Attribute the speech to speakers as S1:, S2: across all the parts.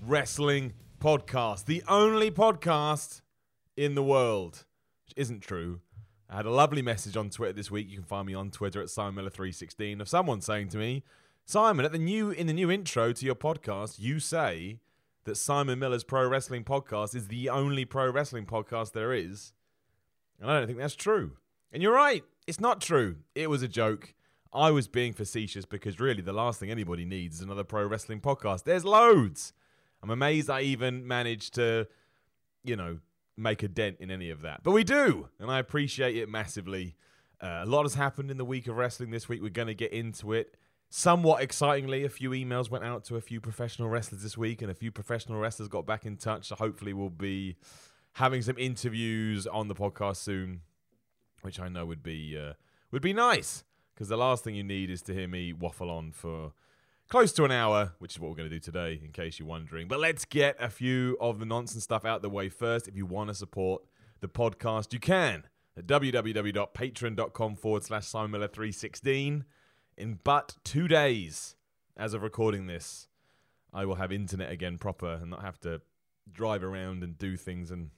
S1: Wrestling Podcast, the only podcast in the world, which isn't true. I had a lovely message on Twitter this week. You can find me on Twitter at Simon Miller316 of someone saying to me, Simon, at the new in the new intro to your podcast, you say that Simon Miller's Pro Wrestling Podcast is the only pro wrestling podcast there is. And I don't think that's true. And you're right, it's not true. It was a joke. I was being facetious because really the last thing anybody needs is another pro wrestling podcast. There's loads. I'm amazed I even managed to, you know, make a dent in any of that. But we do, and I appreciate it massively. Uh, a lot has happened in the week of wrestling this week. We're going to get into it. Somewhat excitingly, a few emails went out to a few professional wrestlers this week, and a few professional wrestlers got back in touch. So hopefully, we'll be having some interviews on the podcast soon, which I know would be uh, would be nice. Because the last thing you need is to hear me waffle on for close to an hour, which is what we're going to do today, in case you're wondering. But let's get a few of the nonsense stuff out the way first. If you want to support the podcast, you can at www.patreon.com forward slash Simon Miller 316. In but two days, as of recording this, I will have internet again proper and not have to drive around and do things. And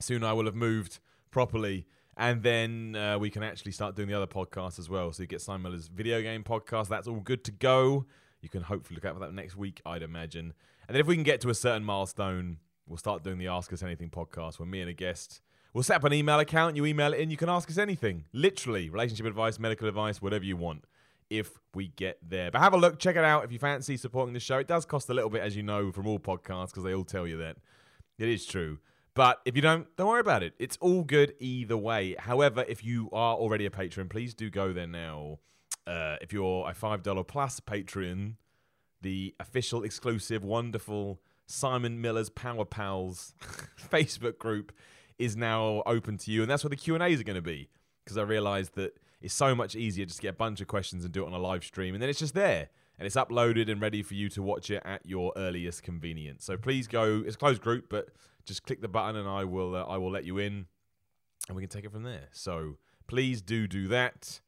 S1: soon I will have moved properly. And then uh, we can actually start doing the other podcasts as well. So you get Simon Miller's video game podcast. That's all good to go. You can hopefully look out for that next week, I'd imagine. And then if we can get to a certain milestone, we'll start doing the Ask Us Anything podcast where me and a guest will set up an email account. You email it in, you can ask us anything. Literally, relationship advice, medical advice, whatever you want. If we get there. But have a look, check it out if you fancy supporting the show. It does cost a little bit, as you know, from all podcasts, because they all tell you that. It is true. But if you don't, don't worry about it. It's all good either way. However, if you are already a patron, please do go there now. Uh, if you're a $5 plus patron, the official, exclusive, wonderful Simon Miller's Power Pals Facebook group is now open to you. And that's where the Q&As are going to be. Because I realized that it's so much easier just to get a bunch of questions and do it on a live stream. And then it's just there and it's uploaded and ready for you to watch it at your earliest convenience. So please go. It's a closed group, but just click the button and I will uh, I will let you in, and we can take it from there. So please do do that.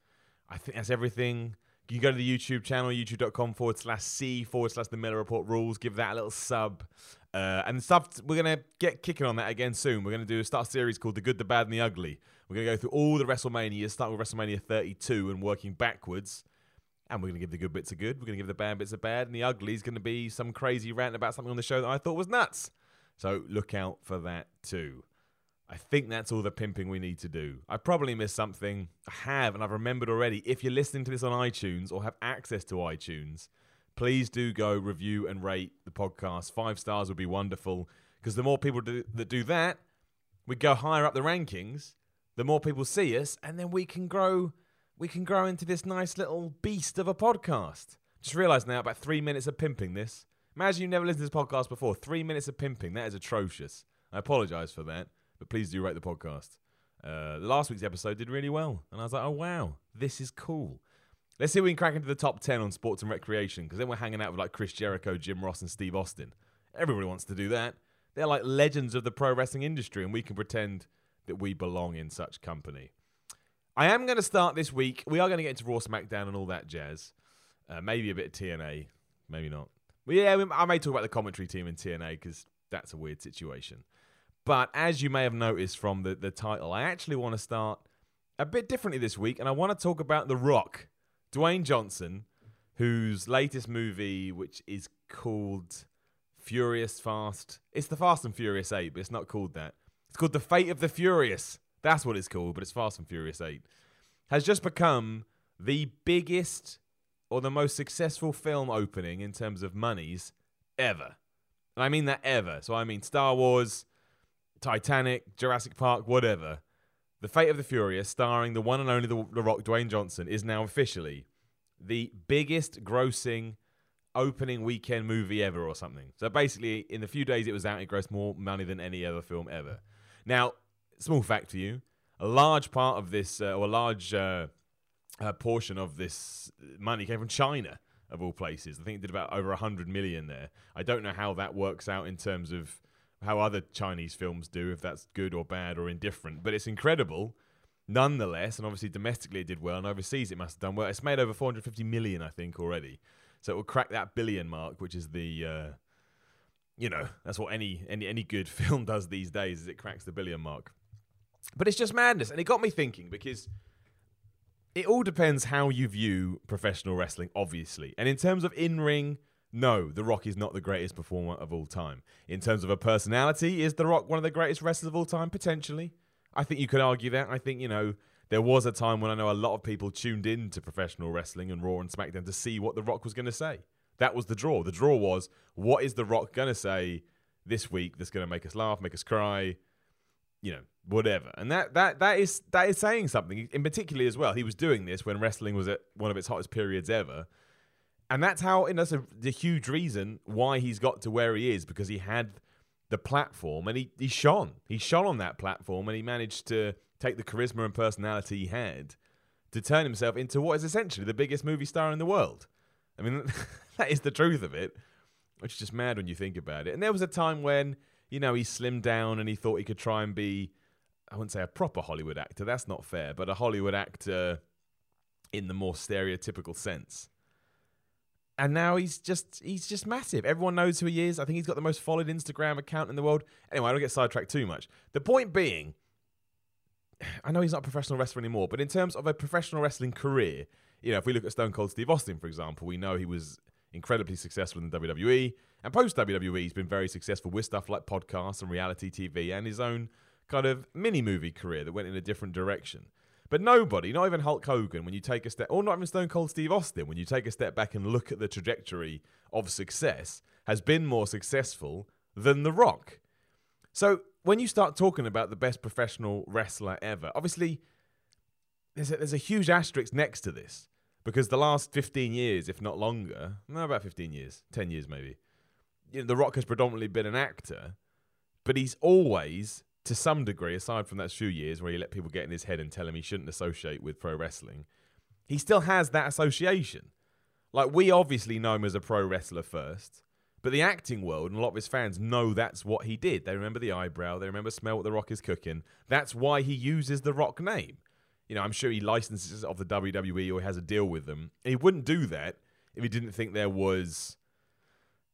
S1: I think that's everything. You go to the YouTube channel, youtube.com forward slash C forward slash the Miller Report rules. Give that a little sub. Uh, and stuff, we're going to get kicking on that again soon. We're going to do a start series called The Good, the Bad, and the Ugly. We're going to go through all the WrestleMania, starting with WrestleMania 32 and working backwards. And we're going to give the good bits a good. We're going to give the bad bits a bad. And the ugly is going to be some crazy rant about something on the show that I thought was nuts. So look out for that too. I think that's all the pimping we need to do. I probably missed something. I have, and I've remembered already. If you're listening to this on iTunes or have access to iTunes, please do go review and rate the podcast. Five stars would be wonderful because the more people do, that do that, we go higher up the rankings. The more people see us, and then we can grow. We can grow into this nice little beast of a podcast. Just realised now about three minutes of pimping this. Imagine you've never listened to this podcast before. Three minutes of pimping. That is atrocious. I apologise for that, but please do rate the podcast. Uh, last week's episode did really well, and I was like, oh, wow, this is cool. Let's see if we can crack into the top 10 on sports and recreation, because then we're hanging out with like Chris Jericho, Jim Ross, and Steve Austin. Everybody wants to do that. They're like legends of the pro wrestling industry, and we can pretend that we belong in such company. I am going to start this week. We are going to get into Raw SmackDown and all that jazz. Uh, maybe a bit of TNA, maybe not. Yeah, I may talk about the commentary team in TNA because that's a weird situation. But as you may have noticed from the, the title, I actually want to start a bit differently this week, and I want to talk about The Rock, Dwayne Johnson, whose latest movie, which is called Furious Fast. It's the Fast and Furious 8, but it's not called that. It's called The Fate of the Furious. That's what it's called, but it's Fast and Furious 8. Has just become the biggest or the most successful film opening in terms of monies ever. And I mean that ever. So I mean Star Wars, Titanic, Jurassic Park, whatever. The Fate of the Furious, starring the one and only The, the Rock, Dwayne Johnson, is now officially the biggest grossing opening weekend movie ever or something. So basically, in the few days it was out, it grossed more money than any other film ever. Now, small fact for you: a large part of this, uh, or a large uh, uh, portion of this money came from China, of all places. I think it did about over hundred million there. I don't know how that works out in terms of how other Chinese films do, if that's good or bad or indifferent. But it's incredible nonetheless. And obviously, domestically, it did well, and overseas, it must have done well. It's made over 450 million, I think, already. So it will crack that billion mark, which is the, uh, you know, that's what any any any good film does these days, is it cracks the billion mark. But it's just madness, and it got me thinking because it all depends how you view professional wrestling, obviously. And in terms of in ring no, The Rock is not the greatest performer of all time. In terms of a personality, is The Rock one of the greatest wrestlers of all time? Potentially. I think you could argue that. I think, you know, there was a time when I know a lot of people tuned in to professional wrestling and Raw and SmackDown to see what The Rock was going to say. That was the draw. The draw was what is The Rock going to say this week that's going to make us laugh, make us cry, you know, whatever. And that that that is that is saying something. In particularly as well, he was doing this when wrestling was at one of its hottest periods ever and that's how, and that's a, the huge reason why he's got to where he is because he had the platform and he, he shone. He shone on that platform and he managed to take the charisma and personality he had to turn himself into what is essentially the biggest movie star in the world. I mean, that is the truth of it, which is just mad when you think about it. And there was a time when, you know, he slimmed down and he thought he could try and be, I wouldn't say a proper Hollywood actor, that's not fair, but a Hollywood actor in the more stereotypical sense and now he's just he's just massive. Everyone knows who he is. I think he's got the most followed Instagram account in the world. Anyway, I don't get sidetracked too much. The point being, I know he's not a professional wrestler anymore, but in terms of a professional wrestling career, you know, if we look at Stone Cold Steve Austin, for example, we know he was incredibly successful in the WWE, and post WWE, he's been very successful with stuff like podcasts and reality TV, and his own kind of mini movie career that went in a different direction. But nobody, not even Hulk Hogan, when you take a step, or not even Stone Cold Steve Austin, when you take a step back and look at the trajectory of success, has been more successful than The Rock. So when you start talking about the best professional wrestler ever, obviously there's a, there's a huge asterisk next to this because the last 15 years, if not longer, no, about 15 years, 10 years maybe, you know, The Rock has predominantly been an actor, but he's always to some degree, aside from that few years where he let people get in his head and tell him he shouldn't associate with pro wrestling, he still has that association. Like, we obviously know him as a pro wrestler first, but the acting world and a lot of his fans know that's what he did. They remember the eyebrow, they remember smell what The Rock is cooking. That's why he uses The Rock name. You know, I'm sure he licenses of the WWE or he has a deal with them. He wouldn't do that if he didn't think there was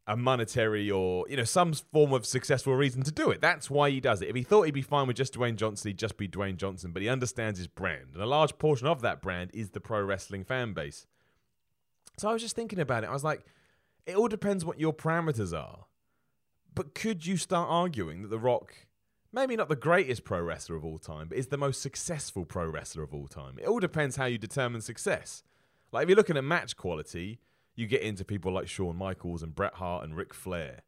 S1: a monetary or you know some form of successful reason to do it. That's why he does it. If he thought he'd be fine with just Dwayne Johnson, he'd just be Dwayne Johnson. But he understands his brand, and a large portion of that brand is the pro wrestling fan base. So I was just thinking about it. I was like, it all depends what your parameters are. But could you start arguing that The Rock, maybe not the greatest pro wrestler of all time, but is the most successful pro wrestler of all time? It all depends how you determine success. Like if you're looking at match quality, you get into people like Shawn Michaels and Bret Hart and Ric Flair.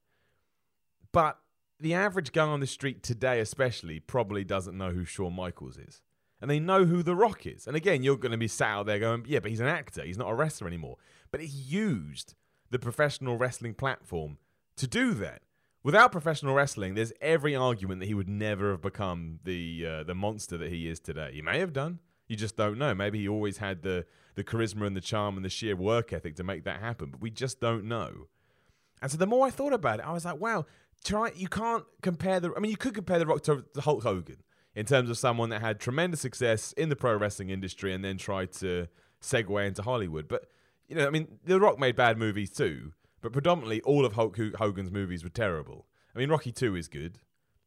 S1: But the average guy on the street today, especially, probably doesn't know who Shawn Michaels is. And they know who The Rock is. And again, you're going to be sat out there going, yeah, but he's an actor. He's not a wrestler anymore. But he used the professional wrestling platform to do that. Without professional wrestling, there's every argument that he would never have become the uh, the monster that he is today. He may have done. You just don't know. Maybe he always had the the charisma and the charm and the sheer work ethic to make that happen, but we just don't know. And so the more I thought about it, I was like, wow, try you can't compare the I mean you could compare the rock to, Hulk Hogan in terms of someone that had tremendous success in the pro wrestling industry and then tried to segue into Hollywood. But you know, I mean, The Rock made bad movies too, but predominantly all of Hulk Hogan's movies were terrible. I mean, Rocky 2 is good.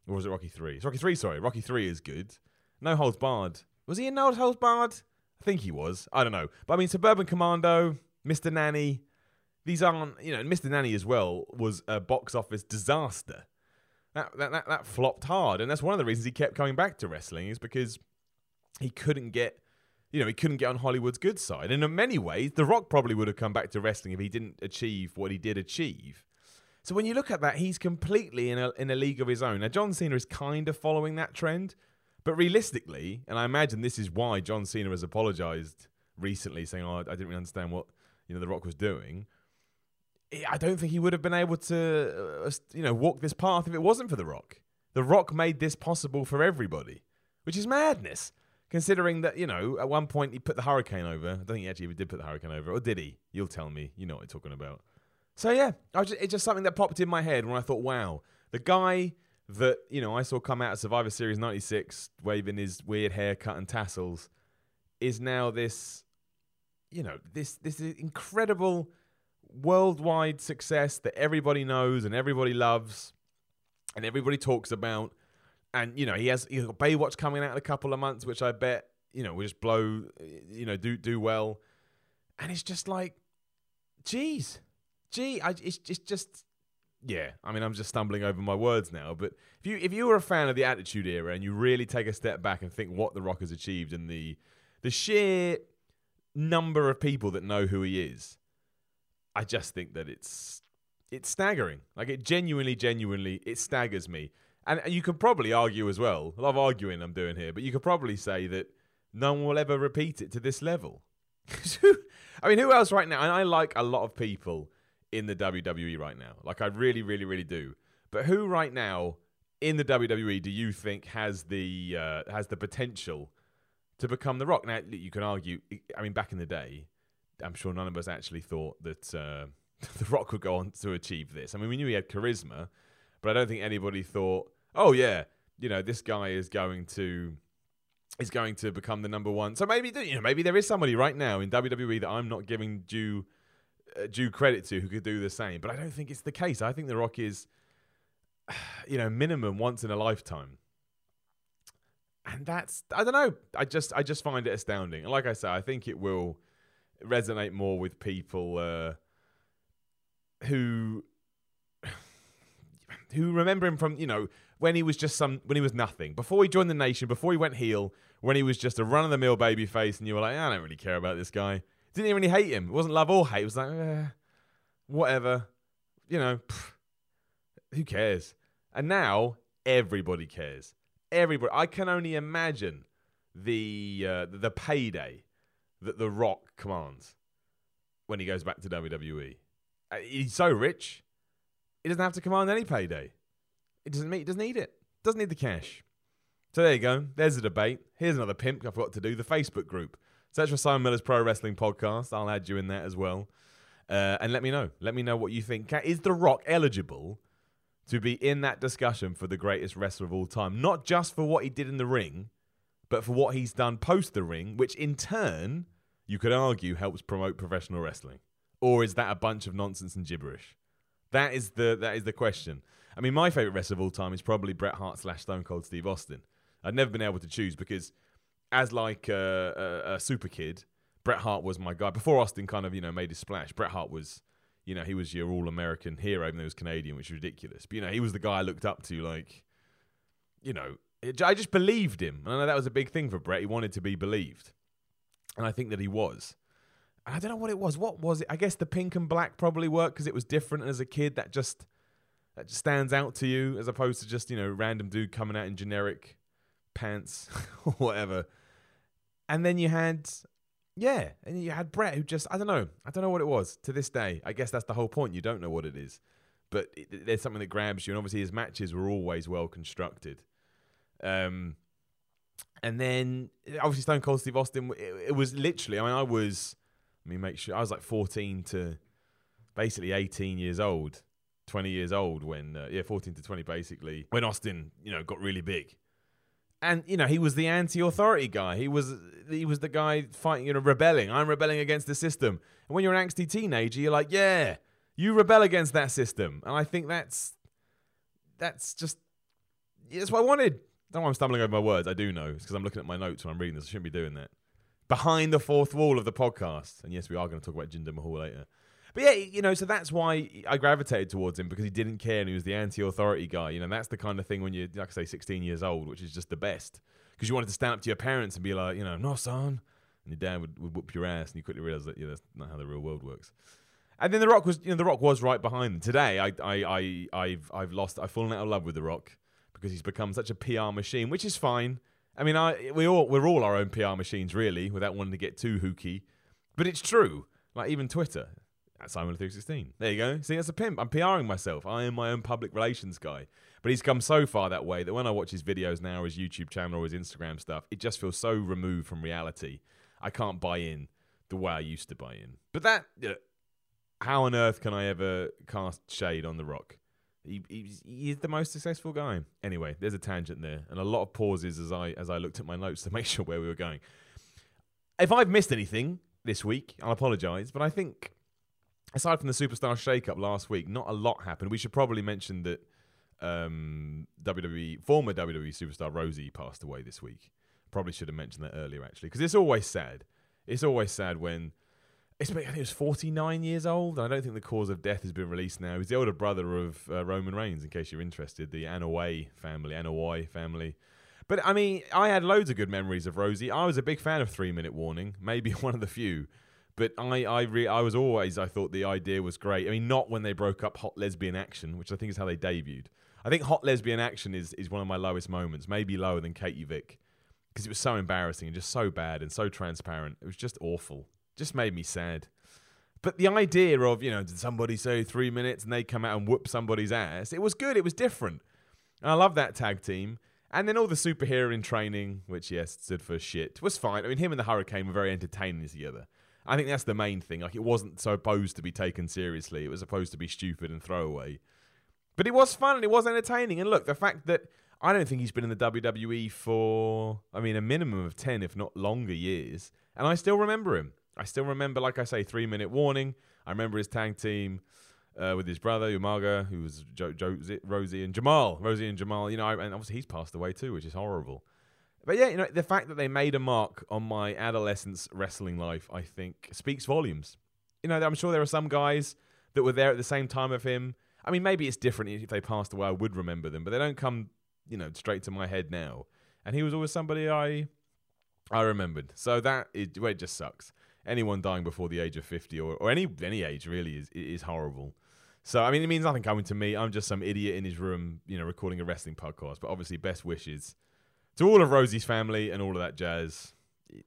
S1: Or was it Rocky 3? It's Rocky 3, sorry. Rocky 3 is good. No Holds Barred was he in Holds Barred? I think he was. I don't know. But I mean, Suburban Commando, Mr. Nanny, these aren't, you know, Mr. Nanny as well was a box office disaster. That, that, that, that flopped hard. And that's one of the reasons he kept coming back to wrestling is because he couldn't get, you know, he couldn't get on Hollywood's good side. And in many ways, The Rock probably would have come back to wrestling if he didn't achieve what he did achieve. So when you look at that, he's completely in a, in a league of his own. Now, John Cena is kind of following that trend. But realistically, and I imagine this is why John Cena has apologized recently, saying, "Oh, I didn't really understand what you know The Rock was doing." I don't think he would have been able to, uh, you know, walk this path if it wasn't for The Rock. The Rock made this possible for everybody, which is madness. Considering that, you know, at one point he put the hurricane over. I don't think he actually did put the hurricane over, or did he? You'll tell me. You know what I'm talking about. So yeah, just, it's just something that popped in my head when I thought, wow, the guy that you know I saw come out of Survivor Series '96, waving his weird haircut and tassels, is now this, you know, this this incredible worldwide success that everybody knows and everybody loves, and everybody talks about. And you know, he has he's got Baywatch coming out in a couple of months, which I bet you know will just blow, you know, do do well. And it's just like, geez, gee, I, it's, it's just yeah, I mean, I'm just stumbling over my words now. But if you if you were a fan of the Attitude Era and you really take a step back and think what The Rock has achieved and the the sheer number of people that know who he is, I just think that it's it's staggering. Like it genuinely, genuinely, it staggers me. And you can probably argue as well. Lot of arguing I'm doing here, but you could probably say that no one will ever repeat it to this level. I mean, who else right now? And I like a lot of people in the WWE right now. Like I really, really, really do. But who right now in the WWE do you think has the uh, has the potential to become The Rock? Now you can argue. I mean, back in the day, I'm sure none of us actually thought that uh, The Rock would go on to achieve this. I mean, we knew he had charisma, but I don't think anybody thought, oh yeah, you know, this guy is going to is going to become the number one. So maybe you know, maybe there is somebody right now in WWE that I'm not giving due due credit to who could do the same. But I don't think it's the case. I think The Rock is, you know, minimum once in a lifetime. And that's I don't know. I just I just find it astounding. And like I say, I think it will resonate more with people uh, who who remember him from you know when he was just some when he was nothing before he joined the nation before he went heel when he was just a run of the mill baby face and you were like I don't really care about this guy didn't even really hate him. It wasn't love or hate. It was like, eh, whatever. You know, pff, who cares? And now everybody cares. Everybody. I can only imagine the uh, the payday that The Rock commands when he goes back to WWE. Uh, he's so rich, he doesn't have to command any payday. He doesn't need, doesn't need it. Doesn't need the cash. So there you go. There's a debate. Here's another pimp I forgot to do the Facebook group. Search for Simon Miller's Pro Wrestling Podcast. I'll add you in there as well. Uh, and let me know. Let me know what you think. Is The Rock eligible to be in that discussion for the greatest wrestler of all time? Not just for what he did in the ring, but for what he's done post the ring, which in turn, you could argue, helps promote professional wrestling. Or is that a bunch of nonsense and gibberish? That is the that is the question. I mean, my favorite wrestler of all time is probably Bret Hart slash Stone Cold Steve Austin. I've never been able to choose because as like a, a, a, super kid, Bret Hart was my guy. Before Austin kind of, you know, made his splash, Bret Hart was, you know, he was your all American hero, even though he was Canadian, which is ridiculous. But, you know, he was the guy I looked up to, like, you know, it, I just believed him. And I know that was a big thing for Bret. He wanted to be believed. And I think that he was. And I don't know what it was. What was it? I guess the pink and black probably worked because it was different And as a kid. That just that just stands out to you as opposed to just, you know, random dude coming out in generic pants or whatever. And then you had, yeah, and you had Bret who just, I don't know, I don't know what it was to this day. I guess that's the whole point. You don't know what it is, but it, there's something that grabs you. And obviously, his matches were always well constructed. Um, and then obviously Stone Cold Steve Austin. It, it, was literally. I mean, I was. Let me make sure. I was like 14 to basically 18 years old, 20 years old when uh, yeah, 14 to 20 basically when Austin you know got really big and you know he was the anti-authority guy. He was he was the guy fighting, you know, rebelling. I'm rebelling against the system. And when you're an angsty teenager, you're like, yeah, you rebel against that system. And I think that's that's just that's what I wanted. I don't know why I'm stumbling over my words. I do know it's because I'm looking at my notes when I'm reading this. I shouldn't be doing that. Behind the fourth wall of the podcast, and yes, we are going to talk about Jinder Mahal later. But yeah, you know, so that's why I gravitated towards him because he didn't care and he was the anti-authority guy. You know, that's the kind of thing when you're, like I say, 16 years old, which is just the best. Because you wanted to stand up to your parents and be like, you know, no, son. And your dad would, would whoop your ass, and you quickly realize that you know, that's not how the real world works. And then the Rock was, you know, the Rock was right behind them. Today, I, I, I, I've, I've lost, I've fallen out of love with the Rock because he's become such a PR machine, which is fine. I mean, I, we all, we're all our own PR machines, really, without wanting to get too hooky. But it's true. Like even Twitter, at Simon316. There you go. See, that's a pimp. I'm PRing myself. I am my own public relations guy. But he's come so far that way that when I watch his videos now, his YouTube channel or his Instagram stuff, it just feels so removed from reality. I can't buy in the way I used to buy in. But that, uh, how on earth can I ever cast shade on The Rock? He, he's, he's the most successful guy. Anyway, there's a tangent there, and a lot of pauses as I as I looked at my notes to make sure where we were going. If I've missed anything this week, I'll apologise. But I think, aside from the superstar shake-up last week, not a lot happened. We should probably mention that um, WWE former WWE superstar Rosey passed away this week. Probably should have mentioned that earlier, actually, because it's always sad. It's always sad when I think he was 49 years old. I don't think the cause of death has been released now. He's the older brother of uh, Roman Reigns, in case you're interested, the Anoa'i family, Anoa'i family. But I mean, I had loads of good memories of Rosey. I was a big fan of Three Minute Warning, maybe one of the few. But I, I, re- I was always, I thought the idea was great. I mean, not when they broke up Hot Lesbian Action, which I think is how they debuted. I think Hot Lesbian Action is, is one of my lowest moments, maybe lower than Katie Vick, because it was so embarrassing and just so bad and so transparent. It was just awful. Just made me sad. But the idea of, you know, did somebody say three minutes and they come out and whoop somebody's ass? It was good. It was different. And I love that tag team. And then all the superhero in training, which, yes, stood for shit, was fine. I mean, him and the Hurricane were very entertaining together. I think that's the main thing. Like, it wasn't supposed to be taken seriously, it was supposed to be stupid and throwaway. But it was fun and it was entertaining. And look, the fact that I don't think he's been in the WWE for, I mean, a minimum of 10, if not longer years. And I still remember him. I still remember, like I say, three minute warning. I remember his tag team uh, with his brother Umaga, who was jo- jo- Rosey and Jamal, Rosey and Jamal. You know, and obviously he's passed away too, which is horrible. But yeah, you know, the fact that they made a mark on my adolescence wrestling life, I think, speaks volumes. You know, I'm sure there are some guys that were there at the same time of him. I mean, maybe it's different if they passed away. I would remember them, but they don't come, you know, straight to my head now. And he was always somebody I, I remembered. So that it, well, it just sucks anyone dying before the age of 50 or, or any any age really is is horrible. So I mean, it means nothing coming to me. I'm just some idiot in his room, you know, recording a wrestling podcast. But obviously, best wishes to all of Rosey's family and all of that jazz.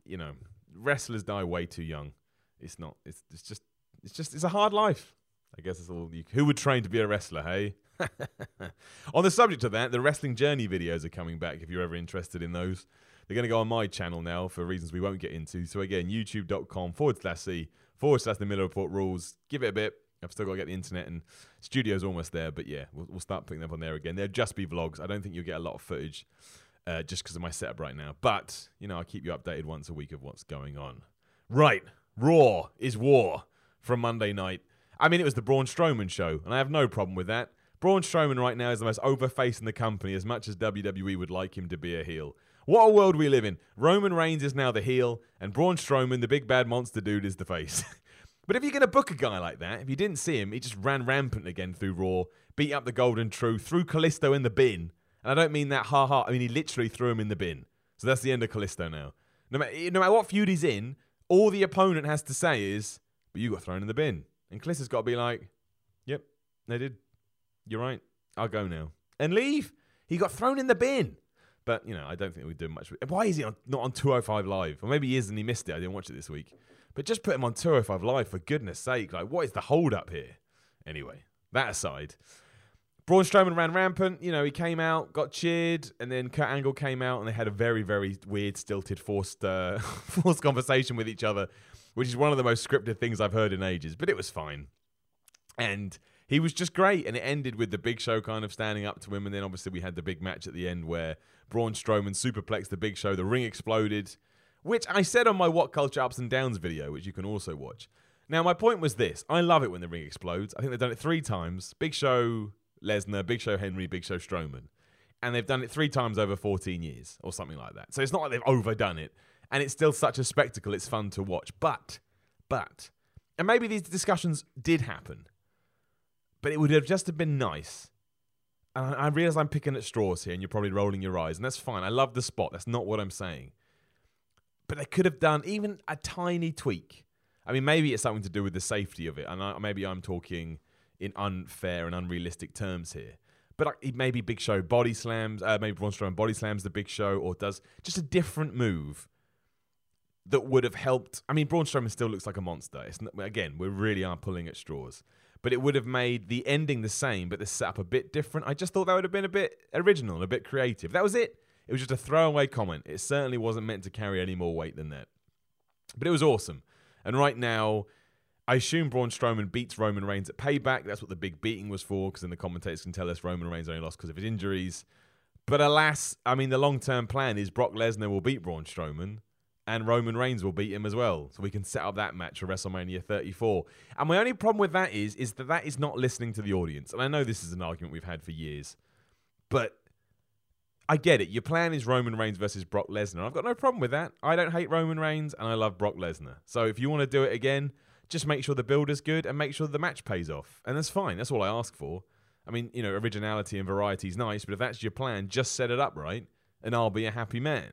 S1: You know, wrestlers die way too young. It's not. It's it's just it's just it's a hard life. I guess it's all. You, who would train to be a wrestler? Hey. On the subject of that, the wrestling journey videos are coming back. If you're ever interested in those, they're going to go on my channel now for reasons we won't get into. So again, youtube.com forward slash C forward slash the Miller Report rules. Give it a bit. I've still got to get the internet and studio's almost there, but yeah, we'll, we'll start putting them up on there again. They'll just be vlogs. I don't think you'll get a lot of footage uh, just because of my setup right now. But, you know, I'll keep you updated once a week of what's going on. Right. Raw is war from Monday night. I mean, it was the Braun Strowman show, and I have no problem with that. Braun Strowman right now is the most over face in the company as much as WWE would like him to be a heel. What a world we live in. Roman Reigns is now the heel, and Braun Strowman, the big bad monster dude, is the face. but if you're going to book a guy like that, if you didn't see him, he just ran rampant again through Raw, beat up the Golden Truth, threw Kalisto in the bin. And I don't mean that ha ha, I mean he literally threw him in the bin. So that's the end of Kalisto now. No matter, no matter what feud he's in, all the opponent has to say is, but you got thrown in the bin. And Kalisto's got to be like, yep, they did. You're right. I'll go now. And leave. He got thrown in the bin. But you know, I don't think we do much. Why is he on, not on 205 Live? Or maybe he is and he missed it. I didn't watch it this week. But just put him on 205 Live for goodness sake. Like, what is the hold up here? Anyway, that aside, Braun Strowman ran rampant. You know, he came out, got cheered, and then Kurt Angle came out, and they had a very, very weird, stilted, forced, uh, forced conversation with each other, which is one of the most scripted things I've heard in ages. But it was fine, and he was just great. And it ended with the Big Show kind of standing up to him. And then obviously we had the big match at the end where Braun Strowman superplexed the Big Show. The ring exploded, which I said on my What Culture Ups and Downs video, which you can also watch. Now, my point was this I love it when the ring explodes. I think they've done it three times Big Show Lesnar, Big Show Henry, Big Show Strowman. And they've done it three times over 14 years or something like that. So it's not like they've overdone it. And it's still such a spectacle. It's fun to watch. But, but, and maybe these discussions did happen but it would have just have been nice. And I, I realize I'm picking at straws here, and you're probably rolling your eyes, and that's fine. I love the spot. That's not what I'm saying. But they could have done even a tiny tweak. I mean, maybe it's something to do with the safety of it, and I, maybe I'm talking in unfair and unrealistic terms here. But maybe Big Show body slams, uh, maybe Braun Strowman body slams the Big Show, or does just a different move that would have helped. I mean, Braun Strowman still looks like a monster. It's not, again, we really are pulling at straws. But it would have made the ending the same, but the setup a bit different. I just thought that would have been a bit original, a bit creative. That was it. It was just a throwaway comment. It certainly wasn't meant to carry any more weight than that. But it was awesome. And right now, I assume Braun Strowman beats Roman Reigns at Payback. That's what the big beating was for, because then the commentators can tell us Roman Reigns only lost because of his injuries. But alas, I mean, the long term plan is Brock Lesnar will beat Braun Strowman and Roman Reigns will beat him as well. So we can set up that match for WrestleMania 34. And my only problem with that is, is that that is not listening to the audience. And I know this is an argument we've had for years, but I get it. Your plan is Roman Reigns versus Brock Lesnar. I've got no problem with that. I don't hate Roman Reigns and I love Brock Lesnar. So if you want to do it again, just make sure the build is good and make sure the match pays off. And that's fine. That's all I ask for. I mean, you know, originality and variety is nice, but if that's your plan, just set it up right and I'll be a happy man.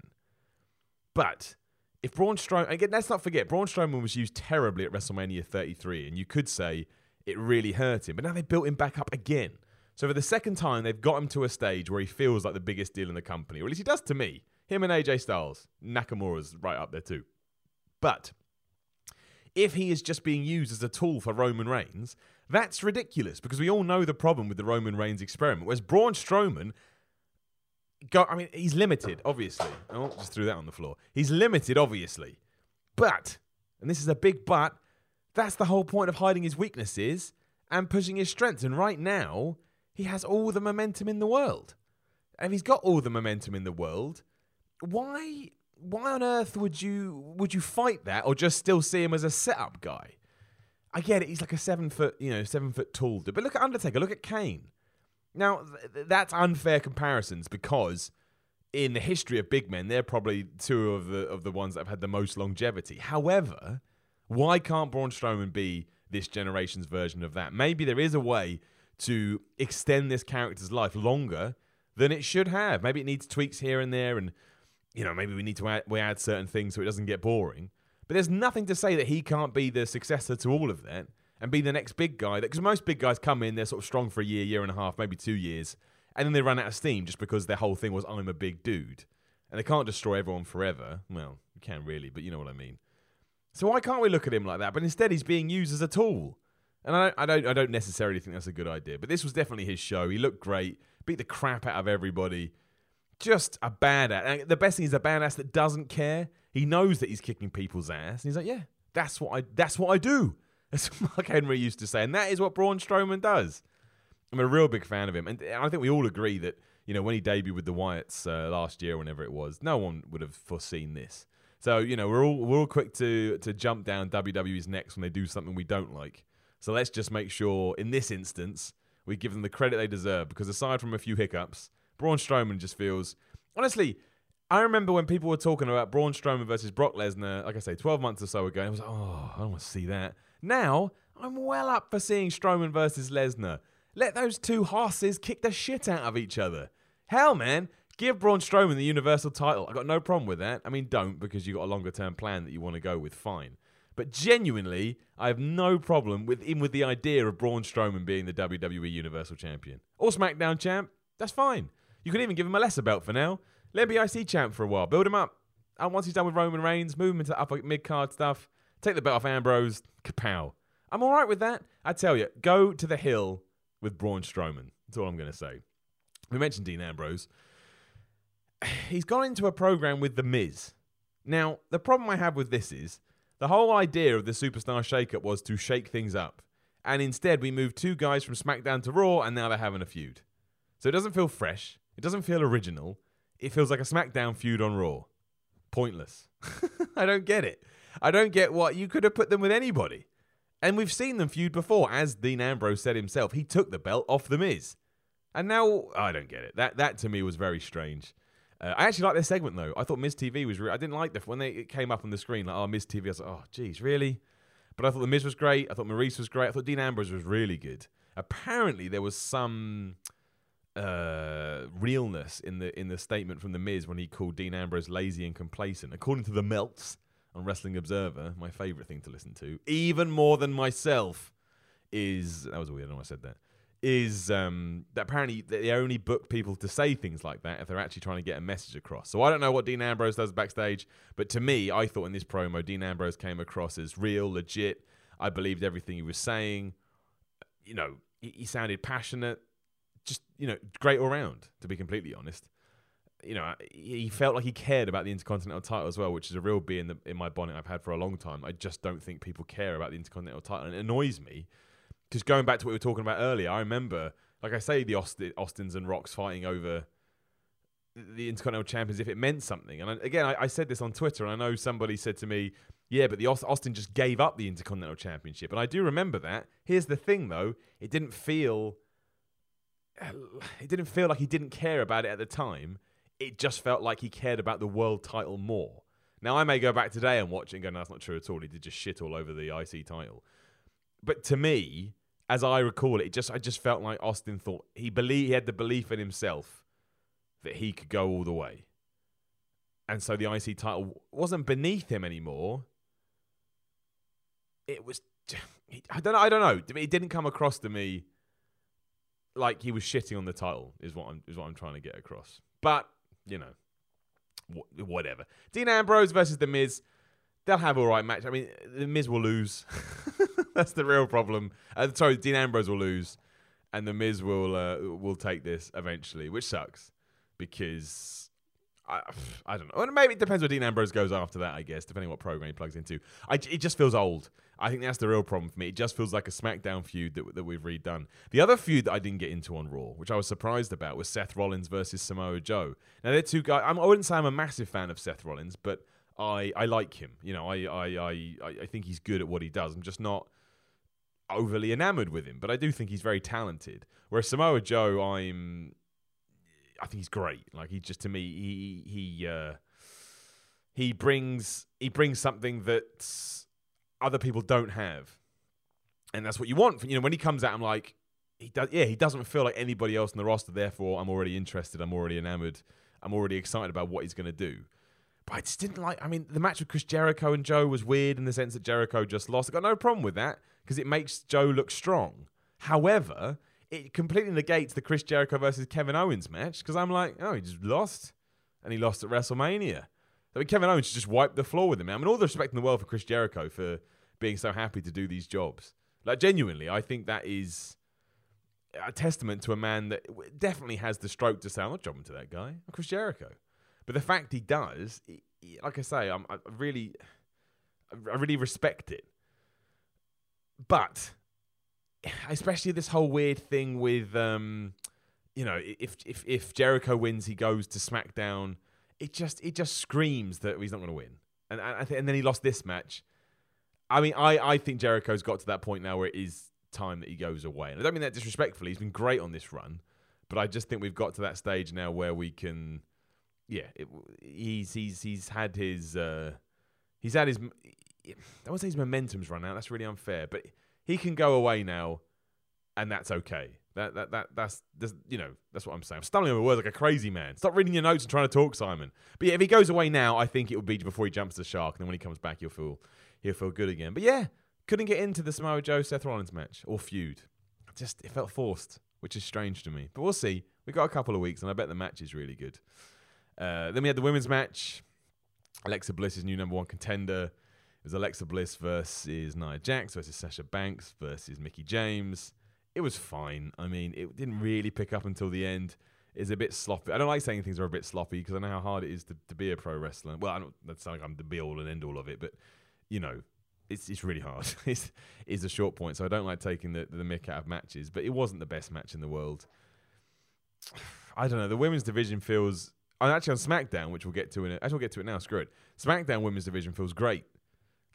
S1: But if Braun Strowman, again, let's not forget, Braun Strowman was used terribly at WrestleMania 33, and you could say it really hurt him. But now they built him back up again. So for the second time, they've got him to a stage where he feels like the biggest deal in the company, or at least he does to me. Him and AJ Styles, Nakamura's right up there too. But if he is just being used as a tool for Roman Reigns, that's ridiculous because we all know the problem with the Roman Reigns experiment. Whereas Braun Strowman, go, I mean, he's limited, obviously. Oh, just threw that on the floor. He's limited, obviously. But, and this is a big but, that's the whole point of hiding his weaknesses and pushing his strengths. And right now, he has all the momentum in the world. And if he's got all the momentum in the world, why why on earth would you would you fight that or just still see him as a setup guy? I get it. He's like a seven foot, you know, seven foot tall dude. But look at Undertaker. Look at Kane. Now th- that's unfair comparisons because in the history of big men, they're probably two of the of the ones that have had the most longevity. However, why can't Braun Strowman be this generation's version of that? Maybe there is a way to extend this character's life longer than it should have. Maybe it needs tweaks here and there, and you know, maybe we need to add, we add certain things so it doesn't get boring. But there's nothing to say that he can't be the successor to all of that and be the next big guy. Because most big guys come in, they're sort of strong for a year, year and a half, maybe two years, and then they run out of steam just because their whole thing was I'm a big dude, and they can't destroy everyone forever. Well, you can really, but you know what I mean. So why can't we look at him like that? But instead, he's being used as a tool. And I, don't, I don't, I don't necessarily think that's a good idea. But this was definitely his show. He looked great, beat the crap out of everybody. Just a badass. And the best thing is a badass that doesn't care. He knows that he's kicking people's ass, and he's like, "Yeah, that's what I, that's what I do." As Mark Henry used to say, and that is what Braun Strowman does. I'm a real big fan of him, and I think we all agree that you know when he debuted with the Wyatts uh, last year, whenever it was, no one would have foreseen this. So you know we're all we're all quick to to jump down WWE's necks when they do something we don't like. So let's just make sure in this instance we give them the credit they deserve because aside from a few hiccups, Braun Strowman just feels honestly. I remember when people were talking about Braun Strowman versus Brock Lesnar, like I say, 12 months or so ago, I was like, oh, I don't want to see that. Now, I'm well up for seeing Strowman versus Lesnar. Let those two horses kick the shit out of each other. Hell, man, give Braun Strowman the Universal title. I got no problem with that. I mean, don't because you got a longer term plan that you want to go with. Fine. But genuinely, I have no problem with him with the idea of Braun Strowman being the WWE Universal Champion or SmackDown champ. That's fine. You can even give him a lesser belt for now. Let him be IC champ for a while. Build him up. And once he's done with Roman Reigns, move him into the upper mid card stuff. Take the belt off Ambrose. Kapow. I'm all right with that. I tell you, go to the hill with Braun Strowman. That's all I'm going to say. We mentioned Dean Ambrose. He's gone into a program with The Miz. Now, the problem I have with this is the whole idea of the superstar shakeup was to shake things up. And instead, we moved two guys from SmackDown to Raw, and now they're having a feud. So it doesn't feel fresh. It doesn't feel original. It feels like a SmackDown feud on Raw. Pointless. I don't get it. I don't get what you could have put them with anybody. And we've seen them feud before, as Dean Ambrose said himself. He took the belt off the Miz. And now I don't get it. That that to me was very strange. Uh, I actually like this segment though. I thought Miz TV was. Re- I didn't like the when they it came up on the screen like oh Miz TV. I was like oh geez really, but I thought the Miz was great. I thought Maurice was great. I thought Dean Ambrose was really good. Apparently there was some uh, realness in the in the statement from the Miz when he called Dean Ambrose lazy and complacent. According to the Melts on Wrestling Observer, my favorite thing to listen to, even more than myself, is that was weird. I know I said that is um, that apparently they only book people to say things like that if they're actually trying to get a message across. So I don't know what Dean Ambrose does backstage, but to me, I thought in this promo, Dean Ambrose came across as real, legit. I believed everything he was saying. You know, he, he sounded passionate, just you know, great all round. To be completely honest, you know, he felt like he cared about the Intercontinental title as well, which is a real bee in the in my bonnet I've had for a long time. I just don't think people care about the Intercontinental title, and it annoys me because going back to what we were talking about earlier, I remember, like I say, the Austin, Austins and Rocks fighting over the Intercontinental Champions if it meant something. And I, again, I, I, said this on Twitter, and I know somebody said to me, "Yeah, but the Austin just gave up the Intercontinental Championship," and I do remember that. Here's the thing, though: it didn't feel, it didn't feel like he didn't care about it at the time. It just felt like he cared about the world title more. Now I may go back today and watch it and go, "No, that's not true at all." He did just shit all over the IC title. But to me, as I recall it, just I just felt like Austin thought he believed he had the belief in himself that he could go all the way, and so the IC title wasn't beneath him anymore. It was, I don't know, I don't know. It didn't come across to me like he was shitting on the title. Is what I'm is what I'm trying to get across. But you know, whatever. Dean Ambrose versus The Miz they'll have all right match. I mean, the Miz will lose. That's the real problem. Uh, sorry, Dean Ambrose will lose, and the Miz will uh, will take this eventually, which sucks because I I don't know. Maybe it depends what Dean Ambrose goes after that. I guess depending what program he plugs into. I, it just feels old. I think that's the real problem for me. It just feels like a SmackDown feud that that we've redone. The other feud that I didn't get into on Raw, which I was surprised about, was Seth Rollins versus Samoa Joe. Now they're two guys. I'm, I wouldn't say I'm a massive fan of Seth Rollins, but I, I like him. You know, I, I, I, I think he's good at what he does. I'm just not overly enamored with him, but I do think he's very talented. Whereas Samoa Joe, I'm, I think he's great. Like he just to me, he he uh, he brings he brings something that other people don't have, and that's what you want. You know, when he comes out, I'm like, he does. Yeah, he doesn't feel like anybody else in the roster. Therefore, I'm already interested. I'm already enamored. I'm already excited about what he's going to do. But I just didn't like. I mean, the match with Chris Jericho and Joe was weird in the sense that Jericho just lost. I got no problem with that because it makes Joe look strong. However, it completely negates the Chris Jericho versus Kevin Owens match because I'm like, oh, he just lost, and he lost at WrestleMania. I mean, Kevin Owens just wiped the floor with him. I mean, all the respect in the world for Chris Jericho for being so happy to do these jobs. Like, genuinely, I think that is a testament to a man that definitely has the stroke to say, I'm not jobbing to that guy. Chris Jericho. But the fact he does, like I say, I'm, I really, I really respect it. But especially this whole weird thing with, um, you know, if if if Jericho wins, he goes to SmackDown. It just it just screams that he's not going to win. And and, and then he lost this match. I mean, I I think Jericho's got to that point now where it is time that he goes away. And I don't mean that disrespectfully. He's been great on this run, but I just think we've got to that stage now where we can yeah, it, he's he's he's had his uh, he's had his. I would say his momentum's run out. That's really unfair, but he can go away now, and that's okay. That that that that's, that's you know that's what I'm saying. I'm stumbling over words like a crazy man. Stop reading your notes and trying to talk, Simon. But yeah, if he goes away now, I think it will be before he jumps the shark, and then when he comes back, he'll feel he'll feel good again. But yeah, couldn't get into the Samoa Joe Seth Rollins match or feud. Just it felt forced, which is strange to me. But we'll see. We got a couple of weeks, and I bet the match is really good. Uh, then we had the women's match. Alexa Bliss's new number one contender. It was Alexa Bliss versus Nia Jax versus Sasha Banks versus Mickie James. It was fine. I mean, it didn't really pick up until the end. It's a bit sloppy. I don't like saying things are a bit sloppy because I know how hard it is to, to be a pro wrestler. Well, I don't, that sounds like I'm the be all and end all of it, but you know, it's it's really hard. it's it's a short point, so I don't like taking the the mick out of matches. But it wasn't the best match in the world. I don't know. The women's division feels I actually on SmackDown, which we'll get to in it. Actually, we'll get to it now. Screw it. SmackDown Women's Division feels great.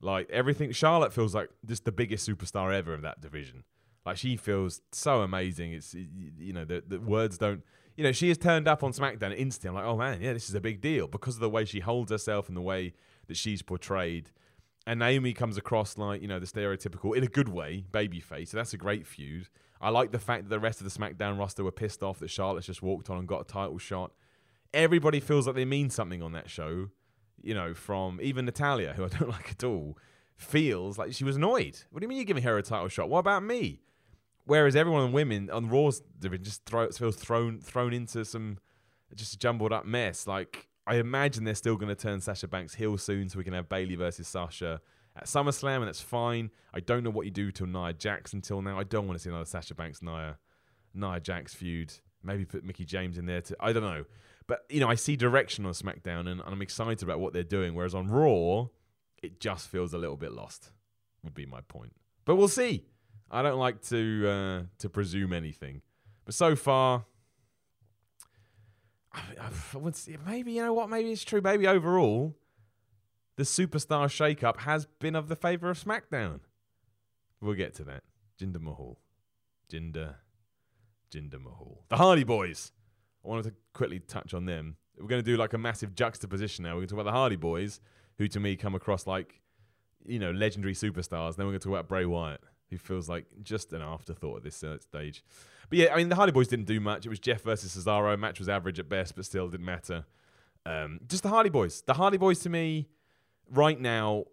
S1: Like everything, Charlotte feels like just the biggest superstar ever of that division. Like she feels so amazing. It's you know the the words don't. You know she has turned up on SmackDown instantly. I'm like, oh man, yeah, this is a big deal because of the way she holds herself and the way that she's portrayed. And Naomi comes across like you know the stereotypical in a good way babyface. So that's a great feud. I like the fact that the rest of the SmackDown roster were pissed off that Charlotte's just walked on and got a title shot everybody feels like they mean something on that show. You know, from even Natalya, who I don't like at all, feels like she was annoyed. What do you mean you're giving her a title shot? What about me? Whereas everyone on women on Raw's division just throw, feels thrown thrown into some just a jumbled up mess. Like I imagine they're still going to turn Sasha Banks heel soon, so we can have Bayley versus Sasha at SummerSlam, and that's fine. I don't know what you do to Nia Jax until now. I don't want to see another Sasha Banks Nia Nia Jax feud. Maybe put Mickie James in there to I don't know. But you know, I see direction on SmackDown, and, and I'm excited about what they're doing. Whereas on Raw, it just feels a little bit lost. Would be my point. But we'll see. I don't like to uh, to presume anything, but so far, I, I would say, maybe you know what? Maybe it's true. Maybe overall, the superstar shakeup has been of the favor of SmackDown. We'll get to that. Jinder Mahal, Jinder, Jinder Mahal, the Hardy Boys. I wanted to quickly touch on them. We're going to do like a massive juxtaposition now. We're going to talk about the Hardy Boys, who to me come across like, you know, legendary superstars. Then we're going to talk about Bray Wyatt, who feels like just an afterthought at this stage. But yeah, I mean, the Hardy Boys didn't do much. It was Jeff versus Cesaro. Match was average at best, but still didn't matter. Um, just the Hardy Boys. The Hardy Boys to me, right now,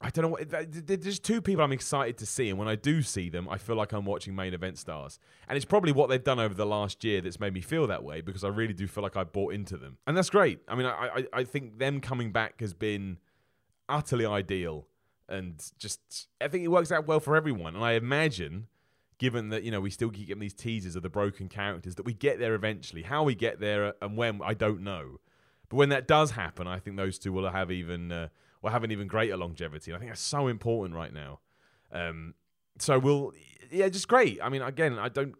S1: I don't know what. There's two people I'm excited to see, and when I do see them, I feel like I'm watching main event stars. And it's probably what they've done over the last year that's made me feel that way because I really do feel like I bought into them, and that's great. I mean, I I, I think them coming back has been utterly ideal, and just I think it works out well for everyone. And I imagine, given that you know we still keep getting these teasers of the broken characters, that we get there eventually. How we get there and when I don't know, but when that does happen, I think those two will have even. Uh, will have an even greater longevity. And I think that's so important right now. Um, so we'll, yeah, just great. I mean, again, I don't,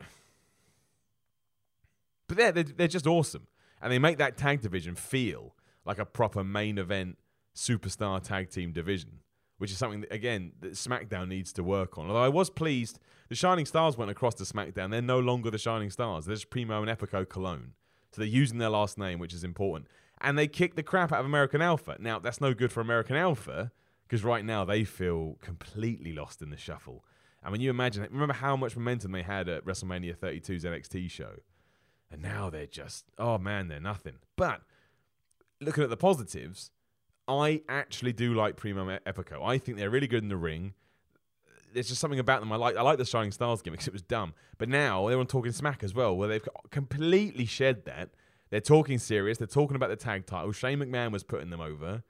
S1: but they're, they're, they're just awesome. And they make that tag division feel like a proper main event superstar tag team division, which is something that, again, that SmackDown needs to work on. Although I was pleased, the Shining Stars went across to SmackDown. They're no longer the Shining Stars. They're just Primo and Epico Colón. So they're using their last name, which is important and they kicked the crap out of American Alpha. Now, that's no good for American Alpha because right now they feel completely lost in the shuffle. And when you imagine, remember how much momentum they had at WrestleMania 32's NXT show, and now they're just, oh man, they're nothing. But looking at the positives, I actually do like Primo Epico. I think they're really good in the ring. There's just something about them I like. I like the Shining Stars gimmick because it was dumb. But now they're on Talking Smack as well, where they've completely shed that they're talking serious. They're talking about the tag title. Shane McMahon was putting them over.